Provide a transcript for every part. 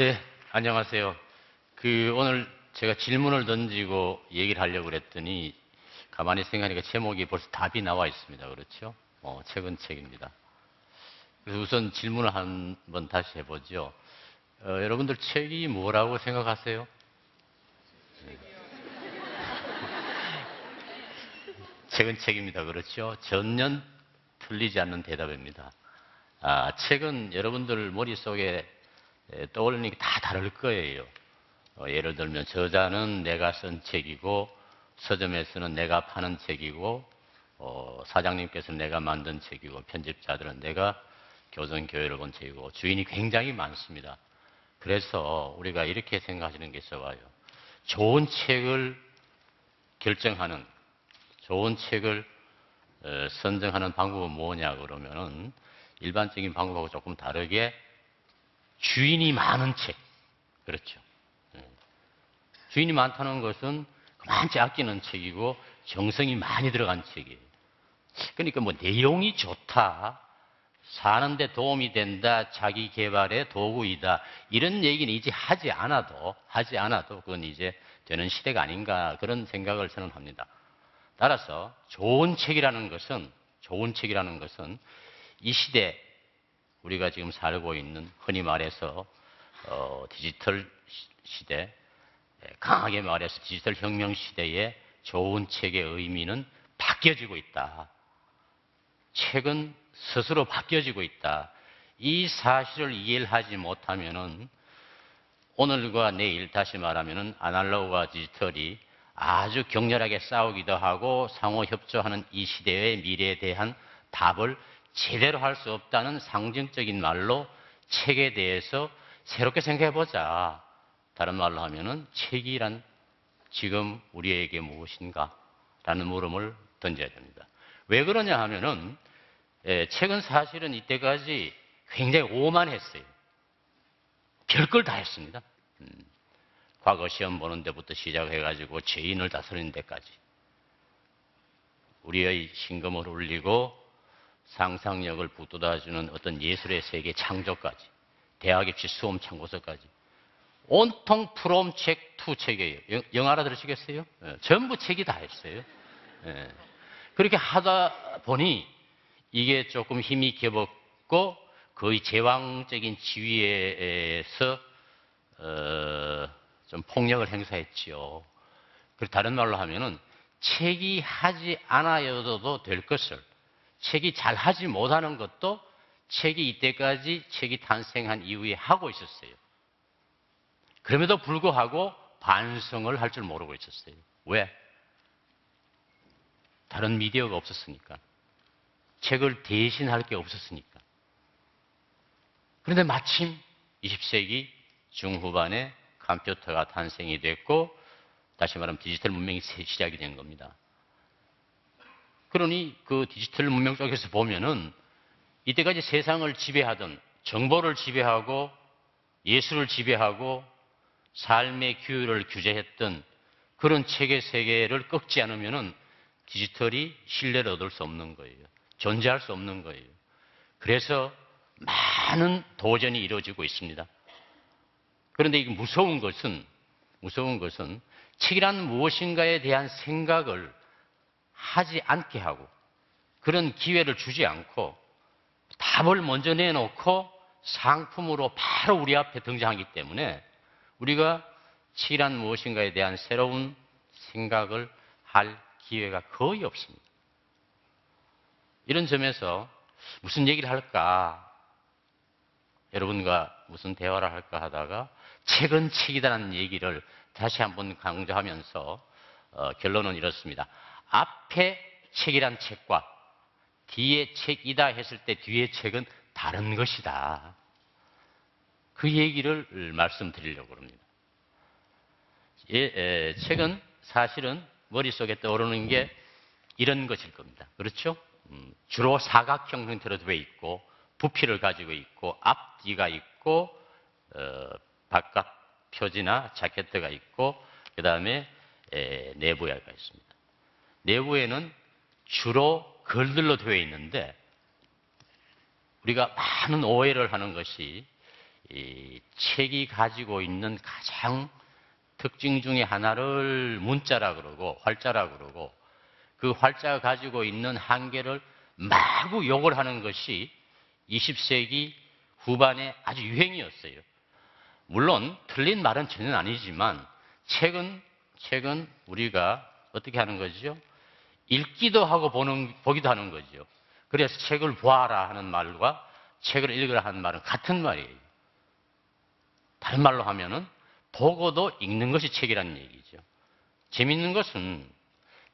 네, 안녕하세요. 그 오늘 제가 질문을 던지고 얘기를 하려고 그랬더니 가만히 생각하니까 제목이 벌써 답이 나와 있습니다. 그렇죠? 어, 최근 책입니다. 그래서 우선 질문을 한번 다시 해보죠. 어, 여러분들 책이 뭐라고 생각하세요? 책은 책입니다. 그렇죠? 전년 틀리지 않는 대답입니다. 아, 책은 여러분들 머릿속에 에, 떠올리는 게 다 다를 거예요. 어, 예를 들면 저자는 내가 쓴 책이고 서점에서는 내가 파는 책이고 어, 사장님께서는 내가 만든 책이고 편집자들은 내가 교정 교회를 본 책이고 주인이 굉장히 많습니다. 그래서 우리가 이렇게 생각하시는 게 좋아요. 좋은 책을 결정하는 좋은 책을 어, 선정하는 방법은 뭐냐 그러면은 일반적인 방법하고 조금 다르게 주인이 많은 책 그렇죠. 예. 주인이 많다는 것은 그만치 아끼는 책이고 정성이 많이 들어간 책이에요. 그러니까 뭐 내용이 좋다, 사는데 도움이 된다, 자기 개발의 도구이다 이런 얘기는 이제 하지 않아도 하지 않아도 그건 이제 되는 시대가 아닌가 그런 생각을 저는 합니다. 따라서 좋은 책이라는 것은 좋은 책이라는 것은 이 시대 우리가 지금 살고 있는 흔히 말해서 어, 디지털 시대 예, 강하게 말해서 디지털 혁명 시대에 좋은 책의 의미는 바뀌어지고 있다. 책은 스스로 바뀌어지고 있다. 이 사실을 이해를 하지 못하면은 오늘과 내일 다시 말하면은 아날로그와 디지털이 아주 격렬하게 싸우기도 하고 상호 협조하는 이 시대의 미래에 대한 답을 제대로 할 수 없다는 상징적인 말로 책에 대해서 새롭게 생각해 보자. 다른 말로 하면은 책이란 지금 우리에게 무엇인가? 라는 물음을 던져야 됩니다. 왜 그러냐 하면은 예, 책은 사실은 이때까지 굉장히 오만했어요. 별걸 다 했습니다. 음, 과거 시험 보는 데부터 시작해가지고 죄인을 다스리는 데까지. 우리의 심금을 울리고 상상력을 북돋아주는 어떤 예술의 세계 창조까지, 대학 입시 수험 참고서까지. 온통 from 책, to 책이에요. 영, 영어 알아들으시겠어요? 예, 전부 책이 다 했어요. 예. 그렇게 하다 보니 이게 조금 힘이 겹었고 거의 제왕적인 지위에서 어, 좀 폭력을 행사했지요. 그리고 다른 말로 하면은 책이 하지 않아도 될 것을 책이 잘 하지 못하는 것도 책이 이때까지 책이 탄생한 이후에 하고 있었어요. 그럼에도 불구하고 반성을 할 줄 모르고 있었어요. 왜? 다른 미디어가 없었으니까. 책을 대신할 게 없었으니까. 그런데 마침 20세기 중후반에 컴퓨터가 탄생이 됐고, 다시 말하면 디지털 문명이 시작이 된 겁니다. 그러니 그 디지털 문명 쪽에서 보면은 이때까지 세상을 지배하던 정보를 지배하고 예술을 지배하고 삶의 규율을 규제했던 그런 체계 세계를 꺾지 않으면은 디지털이 신뢰를 얻을 수 없는 거예요. 존재할 수 없는 거예요. 그래서 많은 도전이 이루어지고 있습니다. 그런데 이게 무서운 것은 무서운 것은 책이란 무엇인가에 대한 생각을 하지 않게 하고 그런 기회를 주지 않고 답을 먼저 내놓고 상품으로 바로 우리 앞에 등장하기 때문에 우리가 책이란 무엇인가에 대한 새로운 생각을 할 기회가 거의 없습니다. 이런 점에서 무슨 얘기를 할까? 여러분과 무슨 대화를 할까 하다가 책은 책이다라는 얘기를 다시 한번 강조하면서 어, 결론은 이렇습니다. 앞에 책이란 책과 뒤에 책이다 했을 때 뒤에 책은 다른 것이다. 그 얘기를 말씀드리려고 합니다. 예, 에, 책은 사실은 머릿속에 떠오르는 게 이런 것일 겁니다. 그렇죠? 음, 주로 사각형 형태로 되어 있고 부피를 가지고 있고 앞뒤가 있고 어, 바깥 표지나 자켓트가 있고 그 다음에 내부에가 있습니다. 내부에는 주로 글들로 되어 있는데 우리가 많은 오해를 하는 것이 이 책이 가지고 있는 가장 특징 중에 하나를 문자라 그러고 활자라 그러고 그 활자가 가지고 있는 한계를 마구 욕을 하는 것이 20세기 후반에 아주 유행이었어요. 물론 틀린 말은 전혀 아니지만 책은 책은 우리가 어떻게 하는 거죠? 읽기도 하고 보는 보기도 하는 거죠. 그래서 책을 보아라 하는 말과 책을 읽으라 하는 말은 같은 말이에요. 다른 말로 하면은 보고도 읽는 것이 책이라는 얘기죠. 재밌는 것은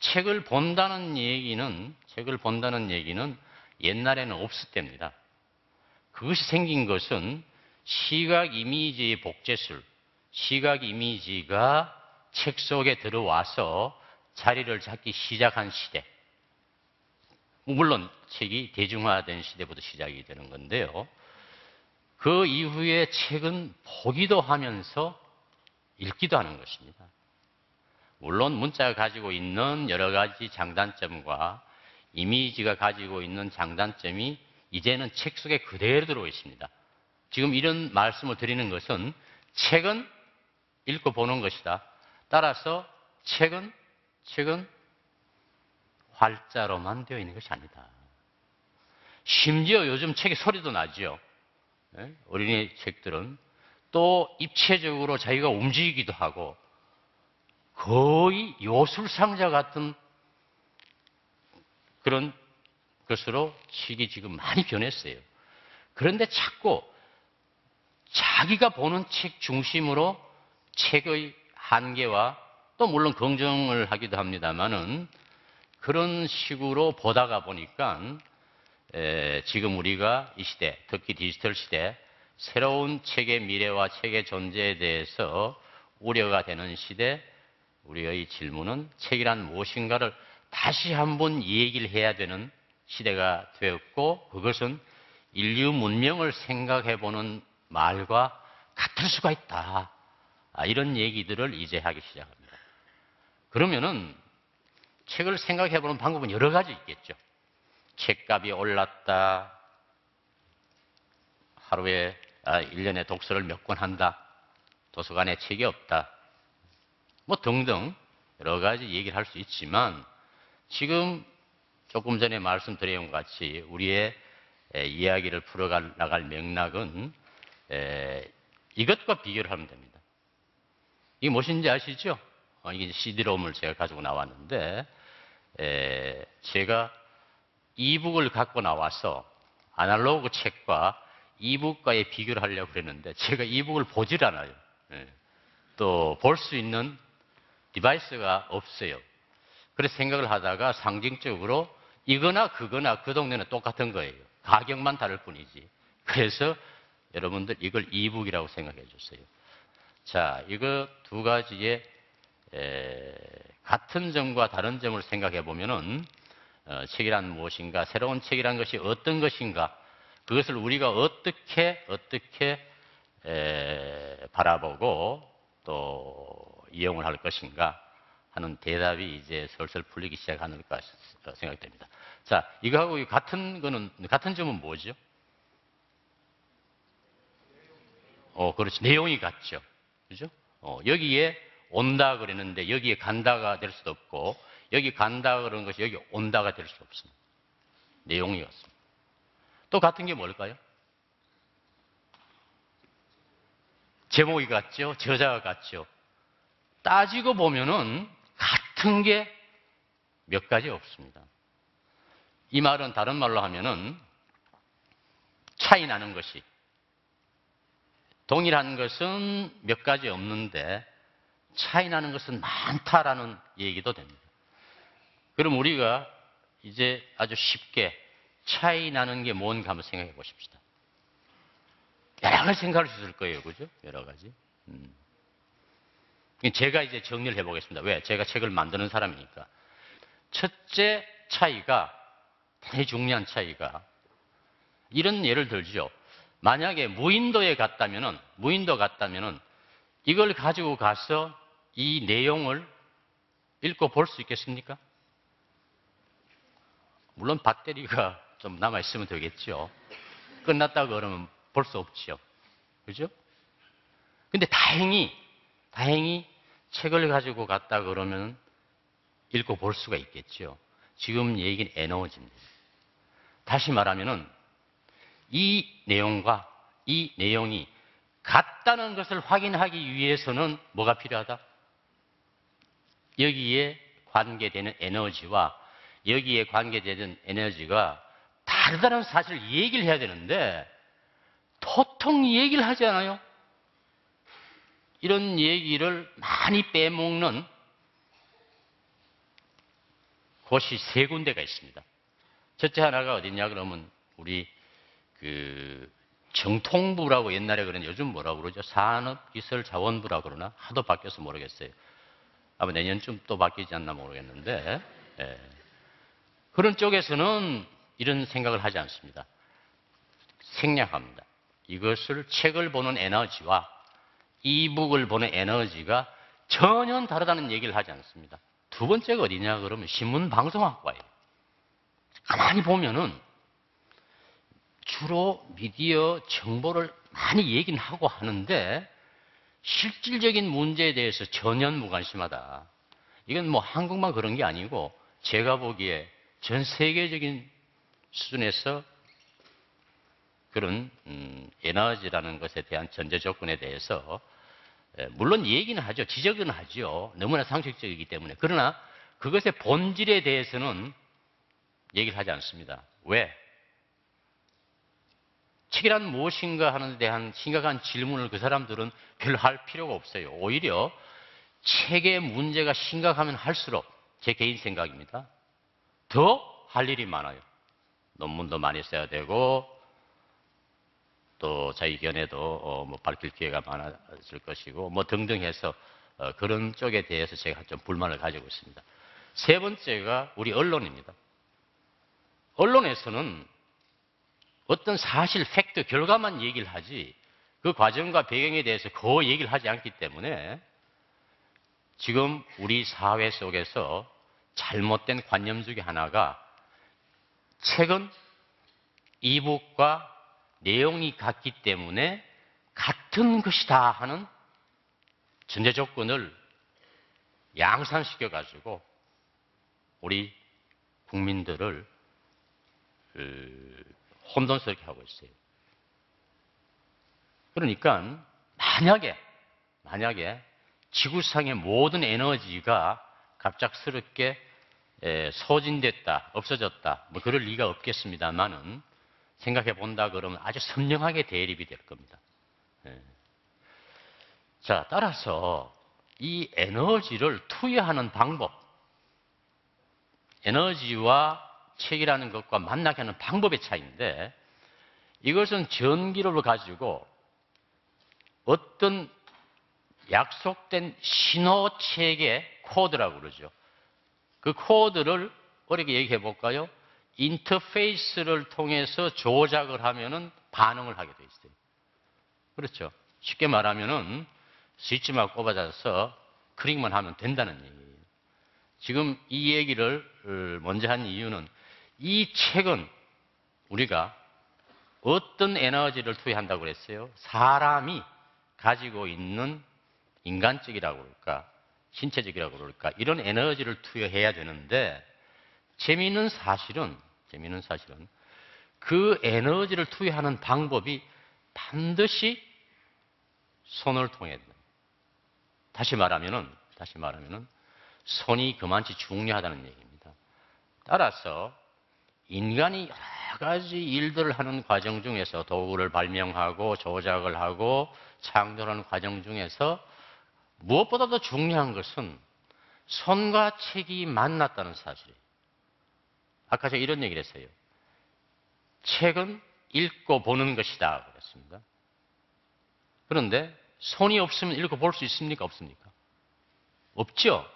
책을 본다는 얘기는 책을 본다는 얘기는 옛날에는 없었답니다. 그것이 생긴 것은 시각 이미지의 복제술, 시각 이미지가 책 속에 들어와서 자리를 잡기 시작한 시대. 물론 책이 대중화된 시대부터 시작이 되는 건데요. 그 이후에 책은 보기도 하면서 읽기도 하는 것입니다. 물론 문자가 가지고 있는 여러 가지 장단점과 이미지가 가지고 있는 장단점이 이제는 책 속에 그대로 들어 있습니다. 지금 이런 말씀을 드리는 것은 책은 읽고 보는 것이다. 따라서 책은 책은 활자로만 되어 있는 것이 아니다. 심지어 요즘 책의 소리도 나죠. 예? 어린이 책들은 또 입체적으로 자기가 움직이기도 하고 거의 요술상자 같은 그런 것으로 책이 지금 많이 변했어요. 그런데 자꾸 자기가 보는 책 중심으로 책의 한계와 또 물론 긍정을 하기도 합니다만은 그런 식으로 보다가 보니까 에, 지금 우리가 이 시대, 특히 디지털 시대, 새로운 책의 미래와 책의 존재에 대해서 우려가 되는 시대, 우리의 질문은 책이란 무엇인가를 다시 한번 얘기를 해야 되는 시대가 되었고, 그것은 인류 문명을 생각해 보는 말과 같을 수가 있다. 아, 이런 얘기들을 이제 하기 시작합니다. 그러면은 책을 생각해 보는 방법은 여러 가지 있겠죠. 책값이 올랐다. 하루에, 아, 1년에 독서를 몇 권 한다. 도서관에 책이 없다. 뭐 등등 여러 가지 얘기를 할 수 있지만 지금 조금 전에 말씀드린 것 같이 우리의 에, 이야기를 풀어 나갈 맥락은 에, 이것과 비교를 하면 됩니다. 이게 무엇인지 아시죠? 어, 이게 CD롬을 제가 가지고 나왔는데 에, 제가 e-book을 갖고 나와서 아날로그 책과 e-book과의 비교를 하려고 그랬는데 제가 e-book을 보질 않아요. 또 볼 수 있는 device가 없어요. 그래서 생각을 하다가 상징적으로 이거나 그거나 그 동네는 똑같은 거예요. 가격만 다를 뿐이지. 그래서 여러분들 이걸 e-book이라고 생각해 주세요. 자, 이거 두 가지의 에, 같은 점과 다른 점을 생각해 보면은 어, 책이란 무엇인가, 새로운 책이란 것이 어떤 것인가, 그것을 우리가 어떻게 어떻게 에, 바라보고 또 이용을 할 것인가 하는 대답이 이제 슬슬 풀리기 시작하는까 생각됩니다. 자, 이거하고 같은 거는 같은 점은 뭐죠? 어, 그렇지. 내용이 같죠. 그죠? 어, 여기에 온다 그랬는데 여기에 간다가 될 수도 없고 여기 간다 그러는 것이 여기 온다가 될 수 없습니다. 내용이 같습니다. 또 같은 게 뭘까요? 제목이 같죠? 저자가 같죠? 따지고 보면은 같은 게 몇 가지 없습니다. 이 말은 다른 말로 하면은 차이 나는 것이 동일한 것은 몇 가지 없는데 차이 나는 것은 많다라는 얘기도 됩니다. 그럼 우리가 이제 아주 쉽게 차이 나는 게 뭔가 한번 생각해 보십시다. 여러 가지 생각할 수 있을 거예요. 그죠? 여러 가지. 음. 제가 이제 정리를 해 보겠습니다. 왜? 제가 책을 만드는 사람이니까. 첫째 차이가, 대단히 중요한 차이가, 이런 예를 들죠. 만약에 무인도에 갔다면은, 무인도 갔다면은, 이걸 가지고 가서 이 내용을 읽고 볼 수 있겠습니까? 물론 배터리가 좀 남아있으면 되겠죠. 끝났다 그러면 볼 수 없죠. 그죠? 근데 다행히, 다행히 책을 가지고 갔다 그러면 읽고 볼 수가 있겠죠. 지금 얘기는 에너지입니다. 다시 말하면은 이 내용과 이 내용이 같다는 것을 확인하기 위해서는 뭐가 필요하다? 여기에 관계되는 에너지와 여기에 관계되는 에너지가 다르다는 사실을 얘기를 해야 되는데 도통 얘기를 하지 않아요. 이런 얘기를 많이 빼먹는 곳이 세 군데가 있습니다. 첫째 하나가 어디냐 그러면 우리 그 정통부라고 옛날에 그런 요즘 뭐라고 그러죠? 산업기술자원부라고 그러나 하도 바뀌어서 모르겠어요. 아마 내년쯤 또 바뀌지 않나 모르겠는데 예. 그런 쪽에서는 이런 생각을 하지 않습니다. 생략합니다. 이것을 책을 보는 에너지와 이북을 보는 에너지가 전혀 다르다는 얘기를 하지 않습니다. 두 번째가 어디냐 그러면 신문 방송학과예요. 가만히 보면은 주로 미디어 정보를 많이 얘기는 하고 하는데 실질적인 문제에 대해서 전혀 무관심하다. 이건 뭐 한국만 그런 게 아니고 제가 보기에 전 세계적인 수준에서 그런 음, 에너지라는 것에 대한 전제 조건에 대해서 에, 물론 얘기는 하죠. 지적은 하죠. 너무나 상식적이기 때문에. 그러나 그것의 본질에 대해서는 얘기를 하지 않습니다. 왜? 책이란 무엇인가 하는 데 대한 심각한 질문을 그 사람들은 별로 할 필요가 없어요. 오히려 책의 문제가 심각하면 할수록 제 개인 생각입니다. 더 할 일이 많아요. 논문도 많이 써야 되고 또 자기 견해도 어, 뭐 밝힐 기회가 많아질 것이고 뭐 등등 해서 어, 그런 쪽에 대해서 제가 좀 불만을 가지고 있습니다. 세 번째가 우리 언론입니다. 언론에서는 어떤 사실, 팩트, 결과만 얘기를 하지 그 과정과 배경에 대해서 거의 얘기를 하지 않기 때문에 지금 우리 사회 속에서 잘못된 관념 중에 하나가 책은 이북과 내용이 같기 때문에 같은 것이다 하는 전제 조건을 양산시켜 가지고 우리 국민들을 그, 혼돈스럽게 하고 있어요. 그러니까 만약에 만약에 지구상의 모든 에너지가 갑작스럽게 소진됐다, 없어졌다, 뭐 그럴 리가 없겠습니다만은 생각해 본다 그러면 아주 선명하게 대립이 될 겁니다. 예. 자, 따라서 이 에너지를 투여하는 방법, 에너지와 책이라는 것과 만나게 하는 방법의 차이인데 이것은 전기를 가지고 어떤 약속된 신호체계 코드라고 그러죠. 그 코드를 어렵게 얘기해 볼까요? 인터페이스를 통해서 조작을 하면은 반응을 하게 돼 있어요. 그렇죠. 쉽게 말하면은 스위치만 꼽아져서 클릭만 하면 된다는 얘기예요. 지금 이 얘기를 먼저 한 이유는 이 책은 우리가 어떤 에너지를 투여한다고 그랬어요? 사람이 가지고 있는 인간적이라고 그럴까, 신체적이라고 그럴까, 이런 에너지를 투여해야 되는데, 재미있는 사실은, 재미있는 사실은, 그 에너지를 투여하는 방법이 반드시 손을 된다. 다시 말하면은, 다시 말하면은, 손이 그만치 중요하다는 얘기입니다. 따라서, 인간이 여러 가지 일들을 하는 과정 중에서 도구를 발명하고 조작을 하고 창조하는 과정 중에서 무엇보다도 중요한 것은 손과 책이 만났다는 사실이에요. 아까 제가 이런 얘기를 했어요. 책은 읽고 보는 것이다. 그랬습니다. 그런데 손이 없으면 읽고 볼 수 있습니까? 없습니까? 없죠?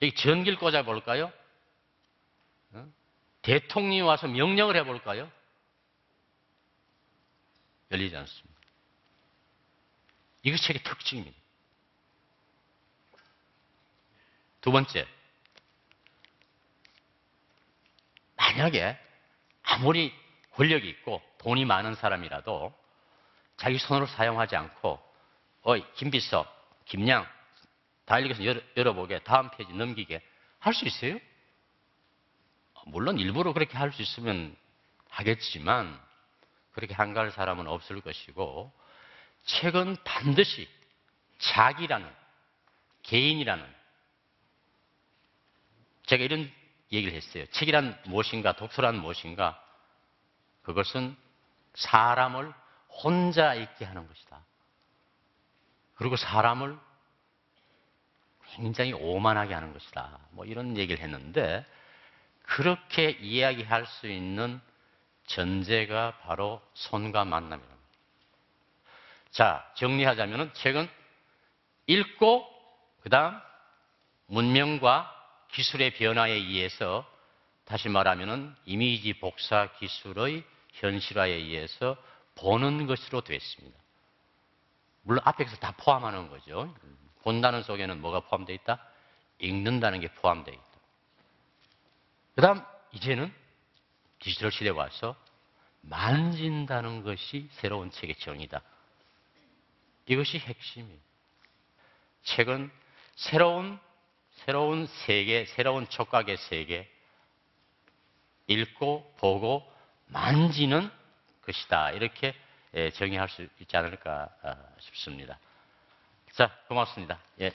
여기 전기를 꽂아 볼까요? 대통령이 와서 명령을 해볼까요? 열리지 않습니다. 이것이 책의 특징입니다. 두 번째, 만약에 아무리 권력이 있고 돈이 많은 사람이라도 자기 손으로 사용하지 않고 어이 김비서, 김양 다 읽어서 열어, 열어보게 다음 페이지 넘기게 할 수 있어요? 물론 일부러 그렇게 할 수 있으면 하겠지만 그렇게 한가할 사람은 없을 것이고 책은 반드시 자기라는 개인이라는 제가 이런 얘기를 했어요. 책이란 무엇인가, 독서란 무엇인가? 그것은 사람을 혼자 있게 하는 것이다. 그리고 사람을 굉장히 오만하게 하는 것이다. 뭐 이런 얘기를 했는데 그렇게 이야기할 수 있는 전제가 바로 손과 만남이랍니다. 자, 정리하자면 책은 읽고 그다음 문명과 기술의 변화에 의해서 다시 말하면 이미지 복사 기술의 현실화에 의해서 보는 것으로 됐습니다. 물론 앞에서 다 포함하는 거죠. 본다는 속에는 뭐가 포함되어 있다? 읽는다는 게 포함되어 있다. 그 다음, 이제는 디지털 시대에 와서 만진다는 것이 새로운 책의 정의다. 이것이 핵심이에요. 책은 새로운, 새로운 세계, 새로운 촉각의 세계, 읽고, 보고, 만지는 것이다. 이렇게 예, 정의할 수 있지 않을까 아, 싶습니다. 자, 고맙습니다. 예.